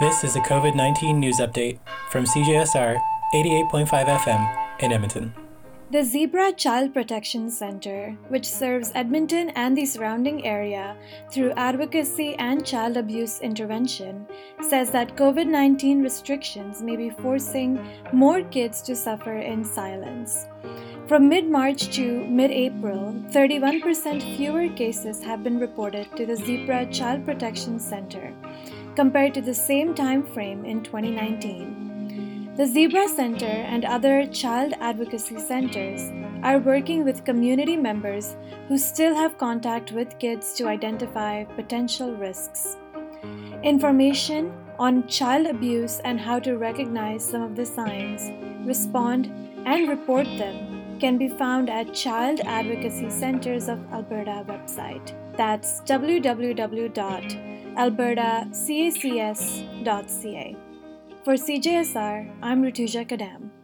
This is a COVID 19 news update from CJSR 88.5 FM in Edmonton. The Zebra Child Protection Center, which serves Edmonton and the surrounding area through advocacy and child abuse intervention, says that COVID 19 restrictions may be forcing more kids to suffer in silence. From mid March to mid April, 31% fewer cases have been reported to the Zebra Child Protection Center compared to the same time frame in 2019. The Zebra Center and other child advocacy centers are working with community members who still have contact with kids to identify potential risks. Information on child abuse and how to recognize some of the signs, respond, and report them can be found at Child Advocacy Centers of Alberta website. That's www albertacacs.ca. For CJSR, I'm Rutuja Kadam.